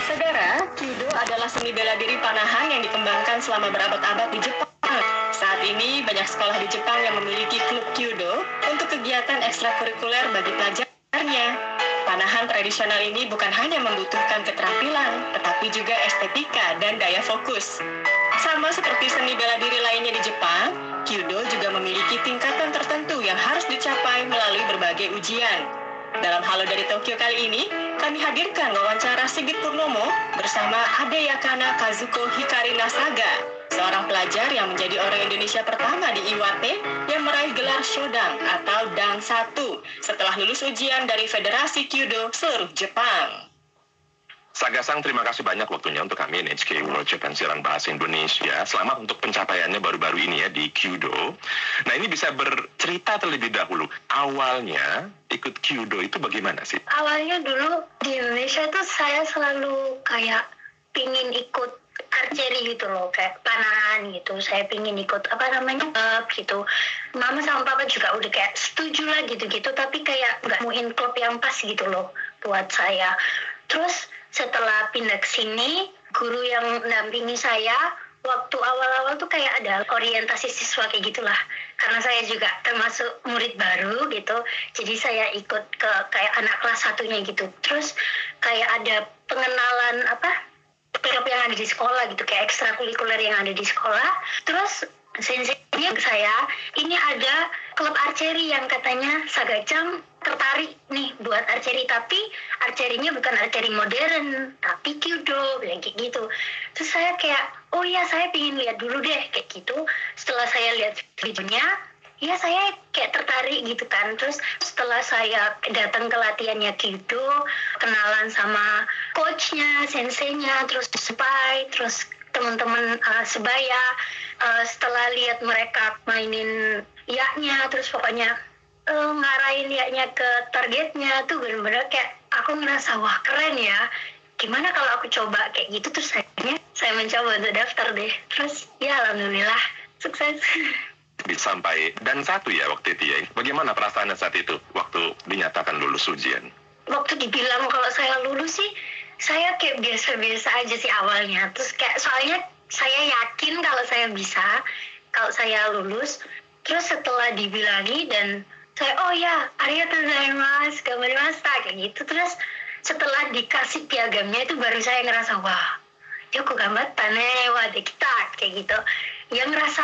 Saudara, Kyudo adalah seni bela diri panahan yang dikembangkan selama berabad-abad di Jepang. Saat ini, banyak sekolah di Jepang yang memiliki klub Kyudo untuk kegiatan ekstrakurikuler bagi pelajarnya. Panahan tradisional ini bukan hanya membutuhkan keterampilan, tetapi juga estetika dan daya fokus. Sama seperti seni bela diri lainnya di Jepang, Kyudo juga memiliki tingkatan tertentu yang harus dicapai melalui berbagai ujian. Dalam Halo dari Tokyo kali ini, kami hadirkan wawancara Sigit Purnomo bersama Ade Yakana Kazuko Hikari Nasaga, seorang pelajar yang menjadi orang Indonesia pertama di Iwate yang meraih gelar Shodang atau Dang 1 setelah lulus ujian dari Federasi Kyudo seluruh Jepang. Sagasang terima kasih banyak waktunya untuk kami NHK World Japan Siaran Bahasa Indonesia. Selamat untuk pencapaiannya baru-baru ini ya di Kyudo. Nah ini bisa bercerita terlebih dahulu. Awalnya ikut Kyudo itu bagaimana sih? Awalnya dulu di Indonesia tuh saya selalu kayak pingin ikut archery gitu loh kayak panahan gitu. Saya pingin ikut apa namanya klub gitu. Mama sama papa juga udah kayak setuju lah gitu-gitu tapi kayak nggak muin klub yang pas gitu loh buat saya. Terus setelah pindah ke sini guru yang mendampingi saya waktu awal-awal tuh kayak ada orientasi siswa kayak gitulah. Karena saya juga termasuk murid baru gitu jadi saya ikut ke kayak anak kelas satunya gitu. Terus kayak ada pengenalan apa klub yang ada di sekolah gitu kayak ekstrakurikuler yang ada di sekolah. Terus senseinya saya ini ada klub archery yang katanya Sagacang tertarik nih buat archery tapi archerynya bukan archery modern tapi bilang kayak gitu. Terus saya kayak oh ya saya pingin lihat dulu deh kayak gitu. Setelah saya lihat videonya ya saya kayak tertarik gitu kan. Terus setelah saya datang ke latihannya kyudo kenalan sama coachnya senseinya terus spy terus teman-teman uh, sebaya. Uh, setelah lihat mereka mainin yaknya terus pokoknya uh, ngarahin yaknya ke targetnya tuh bener-bener kayak aku ngerasa wah keren ya gimana kalau aku coba kayak gitu? Terus akhirnya saya mencoba untuk daftar deh. Terus ya alhamdulillah sukses. Sampai dan satu ya waktu itu ya. Bagaimana perasaannya saat itu? Waktu dinyatakan lulus ujian. Waktu dibilang kalau saya lulus sih saya kayak biasa-biasa aja sih awalnya. Terus kayak soalnya saya yakin kalau saya bisa kalau saya lulus. Terus setelah dibilangi dan saya oh ya Arya mas gamorimashita kayak gitu. Terus setelah dikasih piagamnya itu baru saya ngerasa wah yoko gambatta ne wah kita kayak gitu. Yang ngerasa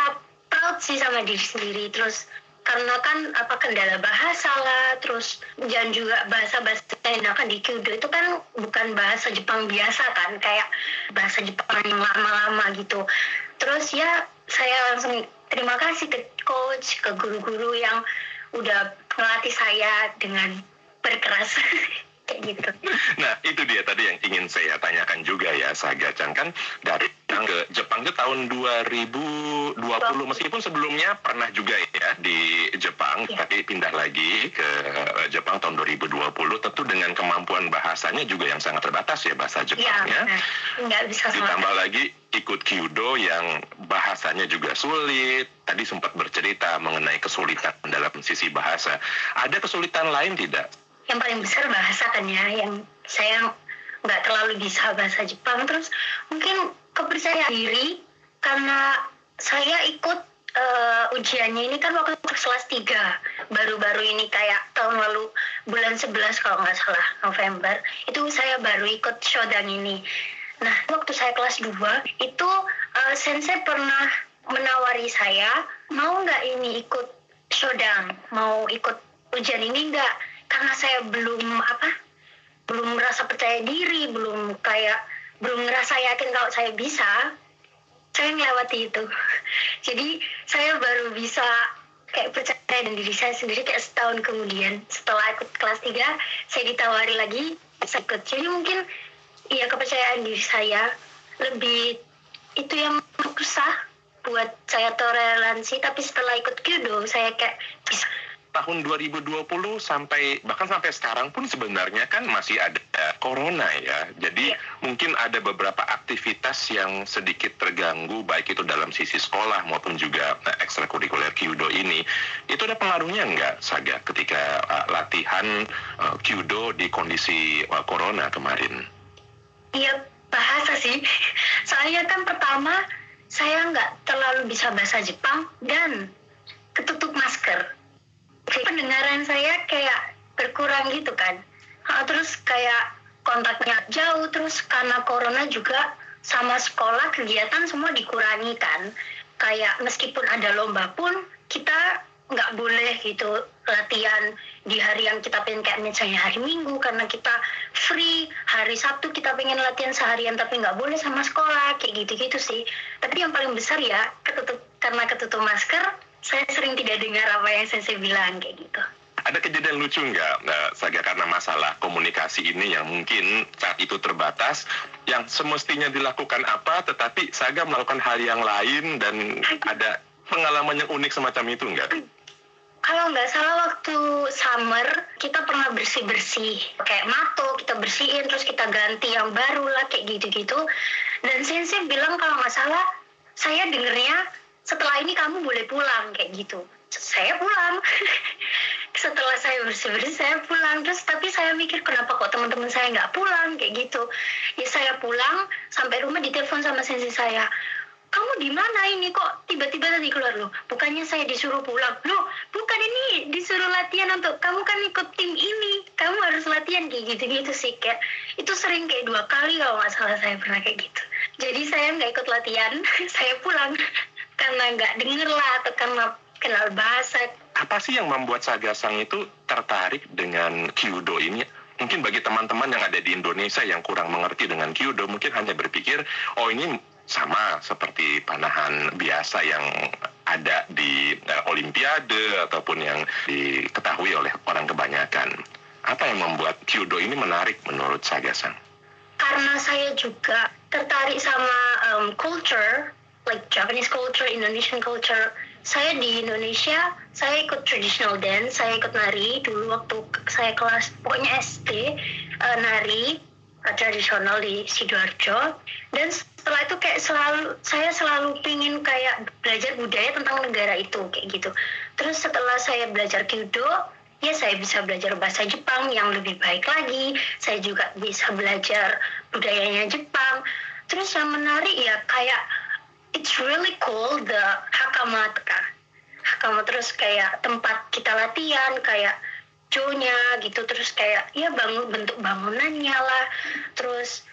proud sih sama diri sendiri. Terus karena kan apa kendala bahasa lah terus dan juga bahasa bahasa yang di Kyudo itu kan bukan bahasa Jepang biasa kan kayak bahasa Jepang yang lama-lama gitu. Terus ya saya langsung terima kasih ke coach ke guru-guru yang udah melatih saya dengan berkeras gitu. Nah itu dia tadi yang ingin saya tanyakan juga ya Saga Chan kan dari ke Jepang itu tahun 2020 meskipun sebelumnya pernah juga ya di Jepang ya. tapi pindah lagi ke Jepang tahun 2020 tentu dengan kemampuan bahasanya juga yang sangat terbatas ya bahasa Jepangnya. Ya, nggak bisa Ditambah lagi ikut kyudo yang bahasanya juga sulit. Tadi sempat bercerita mengenai kesulitan dalam sisi bahasa. Ada kesulitan lain tidak? Yang paling besar bahasa kan ya yang saya nggak terlalu bisa bahasa Jepang. Terus mungkin kepercayaan diri karena saya ikut uh, ujiannya ini kan waktu kelas 3 baru-baru ini kayak tahun lalu bulan 11 kalau nggak salah November itu saya baru ikut shodang ini. Nah waktu saya kelas 2 itu uh, sensei pernah menawari saya mau nggak ini ikut shodang? Mau ikut ujian ini nggak karena saya belum apa belum merasa percaya diri belum kayak belum ngerasa yakin kalau saya bisa saya melewati itu. Jadi saya baru bisa kayak percaya dengan diri saya sendiri kayak setahun kemudian. Setelah ikut kelas 3 saya ditawari lagi saya ikut. Jadi mungkin ya kepercayaan diri saya lebih itu yang susah buat saya toleransi. Tapi setelah ikut kudo saya kayak bisa tahun 2020 sampai bahkan sampai sekarang pun sebenarnya kan masih ada corona ya. Jadi ya. mungkin ada beberapa aktivitas yang sedikit terganggu baik itu dalam sisi sekolah maupun juga uh, ekstrakurikuler kyudo ini. Itu ada pengaruhnya enggak Saga ketika uh, latihan uh, kyudo di kondisi uh, corona kemarin? Iya, sih. Soalnya kan pertama saya nggak terlalu bisa bahasa Jepang dan ketutup masker. Pendengaran saya kayak berkurang gitu kan. Terus kayak kontaknya jauh, terus karena corona juga sama sekolah kegiatan semua dikurangi kan. Kayak meskipun ada lomba pun kita nggak boleh gitu latihan di hari yang kita pengen kayak misalnya hari Minggu karena kita free hari Sabtu kita pengen latihan seharian tapi nggak boleh sama sekolah kayak gitu-gitu sih tapi yang paling besar ya ketutup karena ketutup masker saya sering tidak dengar apa yang saya bilang kayak gitu. Ada kejadian lucu nggak, nah, Saga, karena masalah komunikasi ini yang mungkin saat itu terbatas, yang semestinya dilakukan apa, tetapi Saga melakukan hal yang lain dan ada pengalaman yang unik semacam itu nggak? kalau nggak salah waktu summer kita pernah bersih bersih kayak mato kita bersihin terus kita ganti yang baru lah kayak gitu gitu dan sensei bilang kalau nggak salah saya dengernya setelah ini kamu boleh pulang kayak gitu. Saya pulang. Setelah saya bersih bersih saya pulang. Terus tapi saya mikir kenapa kok teman-teman saya nggak pulang kayak gitu. Ya saya pulang sampai rumah ditelepon sama sensei saya. Kamu di mana ini? Kok tiba-tiba tadi keluar? Loh bukannya saya disuruh pulang? Loh bukan ini disuruh latihan untuk kamu kan ikut tim ini. Kamu harus latihan kayak gitu-gitu sih kayak. Itu sering kayak dua kali kalau nggak salah saya pernah kayak gitu. Jadi saya nggak ikut latihan saya pulang karena nggak denger lah atau karena kenal bahasa apa sih yang membuat Sagasang itu tertarik dengan Kyudo ini mungkin bagi teman-teman yang ada di Indonesia yang kurang mengerti dengan Kyudo mungkin hanya berpikir oh ini sama seperti panahan biasa yang ada di uh, Olimpiade ataupun yang diketahui oleh orang kebanyakan. Apa yang membuat Kyudo ini menarik menurut Sagasan? Karena saya juga tertarik sama um, culture, like Japanese culture, Indonesian culture. Saya di Indonesia, saya ikut traditional dance, saya ikut nari. Dulu waktu saya kelas pokoknya SD uh, nari uh, tradisional di sidoarjo. Dan setelah itu kayak selalu saya selalu pingin kayak belajar budaya tentang negara itu kayak gitu. Terus setelah saya belajar kyudo ya saya bisa belajar bahasa Jepang yang lebih baik lagi. Saya juga bisa belajar budayanya Jepang. Terus yang menarik ya kayak it's really cool the hakama hakama terus kayak tempat kita latihan kayak jonya gitu terus kayak ya bangun bentuk bangunannya lah. Terus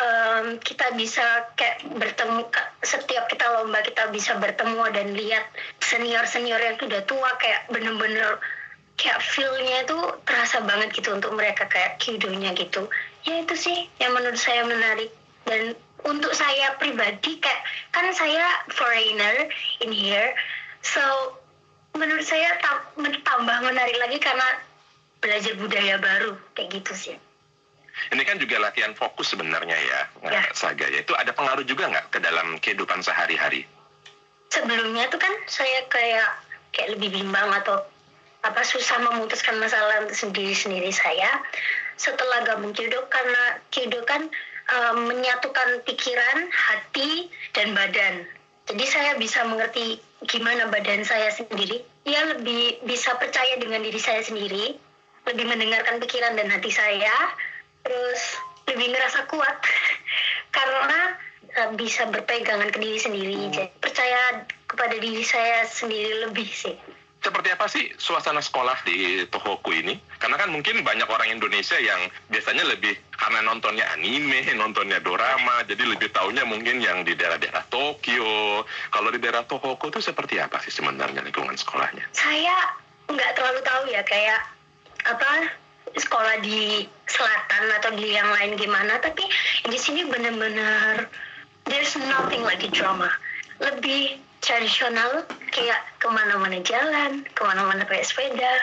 um, kita bisa kayak bertemu setiap kita lomba kita bisa bertemu dan lihat senior senior yang sudah tua kayak bener-bener kayak feelnya itu terasa banget gitu untuk mereka kayak kidonya gitu. Ya itu sih yang menurut saya menarik dan untuk saya pribadi kayak kan saya foreigner in here so menurut saya tambah menarik lagi karena belajar budaya baru kayak gitu sih ini kan juga latihan fokus sebenarnya ya, ya. Saga ya. Itu ada pengaruh juga nggak ke dalam kehidupan sehari-hari? Sebelumnya tuh kan saya kayak kayak lebih bimbang atau apa susah memutuskan masalah sendiri-sendiri saya. Setelah gabung Kyudo karena Kyudo kan um, menyatukan pikiran, hati, dan badan. Jadi saya bisa mengerti gimana badan saya sendiri. Ya lebih bisa percaya dengan diri saya sendiri, lebih mendengarkan pikiran dan hati saya, terus lebih ngerasa kuat karena uh, bisa berpegangan ke diri sendiri hmm. jadi percaya kepada diri saya sendiri lebih sih seperti apa sih suasana sekolah di Tohoku ini? Karena kan mungkin banyak orang Indonesia yang biasanya lebih karena nontonnya anime, nontonnya dorama, jadi lebih taunya mungkin yang di daerah-daerah Tokyo. Kalau di daerah Tohoku itu seperti apa sih sebenarnya lingkungan sekolahnya? Saya nggak terlalu tahu ya, kayak apa sekolah di selatan atau di yang lain gimana tapi di sini benar-benar there's nothing like a drama lebih tradisional kayak ke mana-mana jalan ke mana-mana pakai sepeda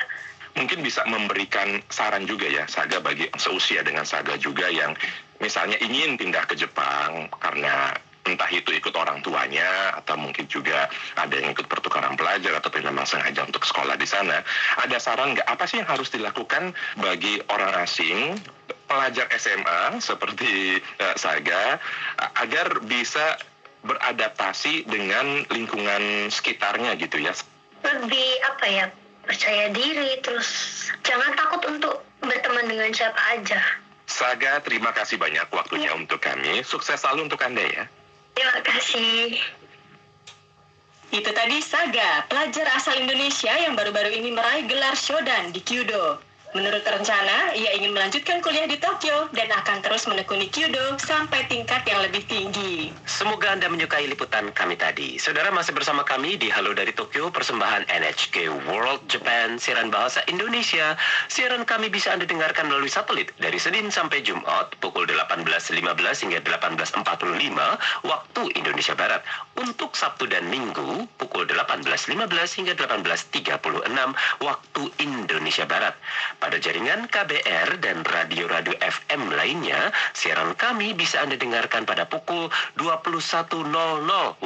mungkin bisa memberikan saran juga ya Saga bagi seusia dengan Saga juga yang misalnya ingin pindah ke Jepang karena entah itu ikut orang tuanya atau mungkin juga ada yang ikut pertukaran pelajar atau memang sengaja untuk sekolah di sana. Ada saran nggak apa sih yang harus dilakukan bagi orang asing pelajar SMA seperti uh, Saga agar bisa beradaptasi dengan lingkungan sekitarnya gitu ya? Lebih apa ya percaya diri terus jangan takut untuk berteman dengan siapa aja Saga, terima kasih banyak waktunya untuk kami. Sukses selalu untuk Anda ya. Terima kasih. Itu tadi Saga, pelajar asal Indonesia yang baru-baru ini meraih gelar Shodan di Kyudo. Menurut rencana, ia ingin melanjutkan kuliah di Tokyo dan akan terus menekuni Kyudo sampai tingkat yang lebih tinggi. Semoga Anda menyukai liputan kami tadi. Saudara masih bersama kami di Halo dari Tokyo, persembahan NHK World Japan, siaran bahasa Indonesia. Siaran kami bisa Anda dengarkan melalui satelit dari Senin sampai Jumat pukul 18.15 hingga 18.45 waktu Indonesia Barat. Untuk Sabtu dan Minggu pukul 18.15 hingga 18.36 waktu Indonesia Barat. Pada jaringan KBR dan radio-radio FM lainnya, siaran kami bisa Anda dengarkan pada pukul 21.00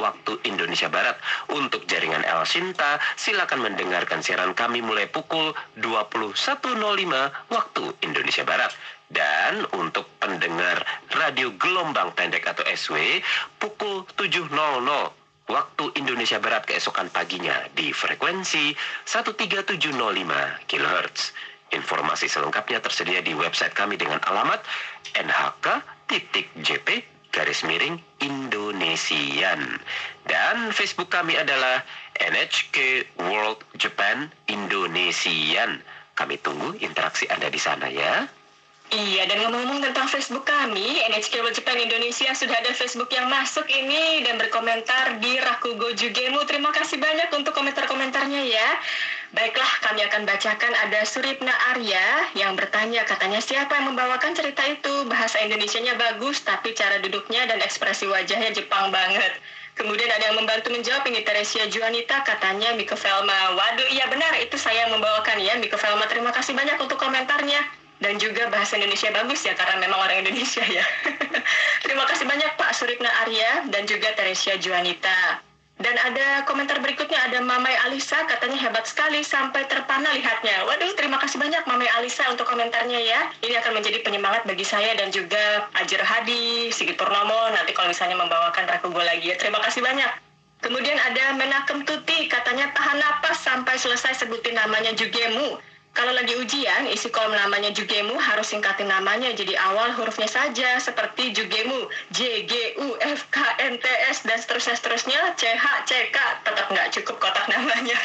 waktu Indonesia Barat. Untuk jaringan El Sinta, silakan mendengarkan siaran kami mulai pukul 21.05 waktu Indonesia Barat. Dan untuk pendengar radio gelombang pendek atau SW, pukul 7.00 waktu Indonesia Barat keesokan paginya di frekuensi 13705 kHz. Informasi selengkapnya tersedia di website kami dengan alamat nhk.jp garis miring Indonesian. Dan Facebook kami adalah NHK World Japan Indonesian. Kami tunggu interaksi Anda di sana ya. Iya, dan ngomong-ngomong tentang Facebook kami, NHK World Japan Indonesia sudah ada Facebook yang masuk ini dan berkomentar di Rakugo Jugemu. Terima kasih banyak untuk komentar-komentarnya ya. Baiklah, kami akan bacakan ada Suripna Arya yang bertanya katanya siapa yang membawakan cerita itu? Bahasa Indonesianya bagus, tapi cara duduknya dan ekspresi wajahnya Jepang banget. Kemudian ada yang membantu menjawab ini Teresia Juanita katanya Miko Velma. Waduh, iya benar itu saya yang membawakan ya Miko Velma. Terima kasih banyak untuk komentarnya dan juga bahasa Indonesia bagus ya karena memang orang Indonesia ya. Terima kasih banyak Pak Suripna Arya dan juga Teresia Juanita. Dan ada komentar berikutnya ada Mamai Alisa katanya hebat sekali sampai terpana lihatnya. Waduh, terima kasih banyak Mamai Alisa untuk komentarnya ya. Ini akan menjadi penyemangat bagi saya dan juga Ajar Hadi, Sigit Purnomo nanti kalau misalnya membawakan Rakugo lagi ya. Terima kasih banyak. Kemudian ada Menakem Tuti katanya tahan napas sampai selesai sebutin namanya Jugemu. Kalau lagi ujian, isi kolom namanya Jugemu harus singkatin namanya jadi awal hurufnya saja seperti Jugemu, J, G, U, F, K, N, T, S, dan seterusnya seterusnya, C, H, C, K, tetap nggak cukup kotak namanya.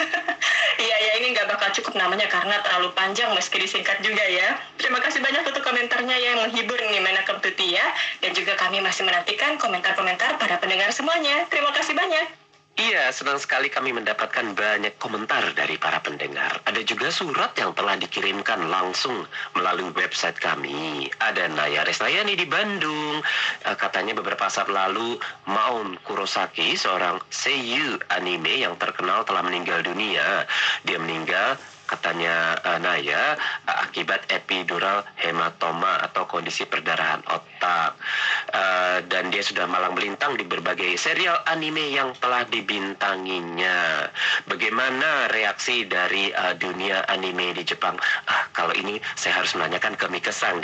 Iya, ya ini nggak bakal cukup namanya karena terlalu panjang meski disingkat juga ya. Terima kasih banyak untuk komentarnya yang menghibur nih Menakem Tuti ya. Dan juga kami masih menantikan komentar-komentar para pendengar semuanya. Terima kasih banyak. Iya, senang sekali kami mendapatkan banyak komentar dari para pendengar. Ada juga surat yang telah dikirimkan langsung melalui website kami. Ada Naya Resnayani di Bandung. Eh, katanya beberapa saat lalu Maun Kurosaki, seorang seiyu anime yang terkenal telah meninggal dunia. Dia meninggal katanya uh, Naya akibat epidural hematoma atau kondisi perdarahan otak uh, dan dia sudah malang melintang di berbagai serial anime yang telah dibintanginya. Bagaimana reaksi dari uh, dunia anime di Jepang? Ah, kalau ini saya harus menanyakan ke Mikesang.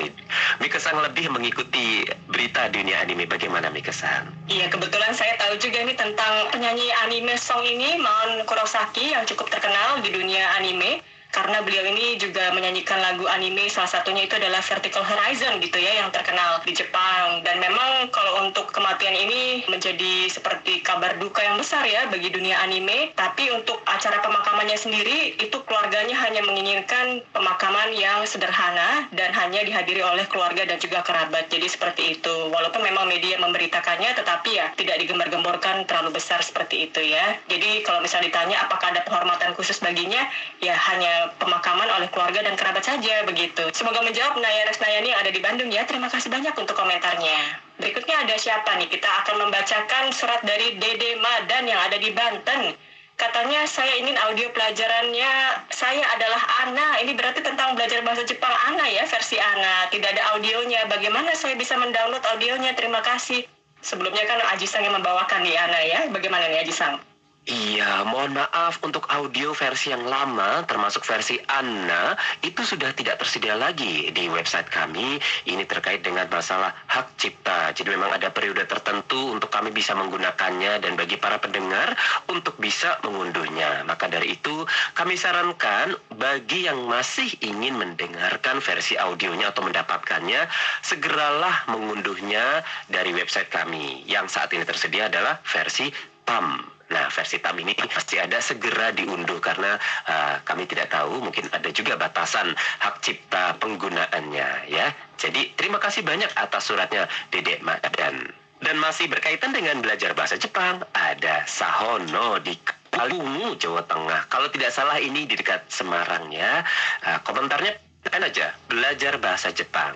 Mikesang lebih mengikuti berita dunia anime. Bagaimana Mikesang? Iya, kebetulan saya tahu juga nih tentang penyanyi anime song ini, Maon Kurosaki yang cukup terkenal di dunia anime karena beliau ini juga menyanyikan lagu anime salah satunya itu adalah Vertical Horizon gitu ya yang terkenal di Jepang. Dan memang kalau untuk kematian ini menjadi seperti kabar duka yang besar ya bagi dunia anime. Tapi untuk acara pemakamannya sendiri itu keluarganya hanya menginginkan pemakaman yang sederhana dan hanya dihadiri oleh keluarga dan juga kerabat. Jadi seperti itu. Walaupun memang media memberitakannya tetapi ya tidak digembar-gemborkan terlalu besar seperti itu ya. Jadi kalau misalnya ditanya apakah ada penghormatan khusus baginya ya hanya pemakaman oleh keluarga dan kerabat saja begitu. Semoga menjawab Naya Resnayani yang ada di Bandung ya. Terima kasih banyak untuk komentarnya. Berikutnya ada siapa nih? Kita akan membacakan surat dari Dede Madan yang ada di Banten. Katanya saya ingin audio pelajarannya saya adalah Ana. Ini berarti tentang belajar bahasa Jepang Ana ya, versi Ana. Tidak ada audionya. Bagaimana saya bisa mendownload audionya? Terima kasih. Sebelumnya kan Aji Sang yang membawakan nih Ana ya. Bagaimana nih Aji Sang? Iya, mohon maaf untuk audio versi yang lama, termasuk versi Anna, itu sudah tidak tersedia lagi di website kami. Ini terkait dengan masalah hak cipta. Jadi memang ada periode tertentu untuk kami bisa menggunakannya dan bagi para pendengar untuk bisa mengunduhnya. Maka dari itu, kami sarankan bagi yang masih ingin mendengarkan versi audionya atau mendapatkannya, segeralah mengunduhnya dari website kami. Yang saat ini tersedia adalah versi PAM. Nah, versi TAM ini pasti ada segera diunduh karena uh, kami tidak tahu, mungkin ada juga batasan hak cipta penggunaannya ya. Jadi terima kasih banyak atas suratnya Dedek dan dan masih berkaitan dengan belajar bahasa Jepang, ada Sahono di Kalungu, Jawa Tengah. Kalau tidak salah ini di dekat Semarang ya. Uh, komentarnya kan aja belajar bahasa Jepang.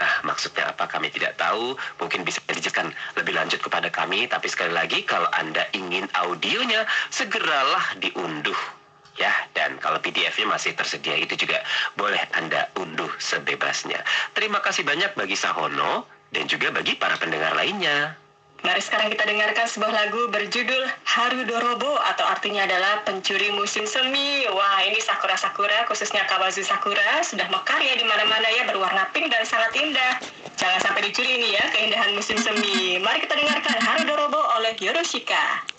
Ah, maksudnya apa kami tidak tahu, mungkin bisa dijelaskan lebih lanjut kepada kami, tapi sekali lagi kalau Anda ingin audionya, segeralah diunduh. Ya, dan kalau PDF-nya masih tersedia itu juga boleh Anda unduh sebebasnya. Terima kasih banyak bagi Sahono dan juga bagi para pendengar lainnya. Mari sekarang kita dengarkan sebuah lagu berjudul Haru Dorobo atau artinya adalah pencuri musim semi. Wah, ini sakura-sakura khususnya kawazu sakura sudah mekar ya di mana-mana ya berwarna pink dan sangat indah. Jangan sampai dicuri ini ya keindahan musim semi. Mari kita dengarkan Haru Dorobo oleh Yoroshika.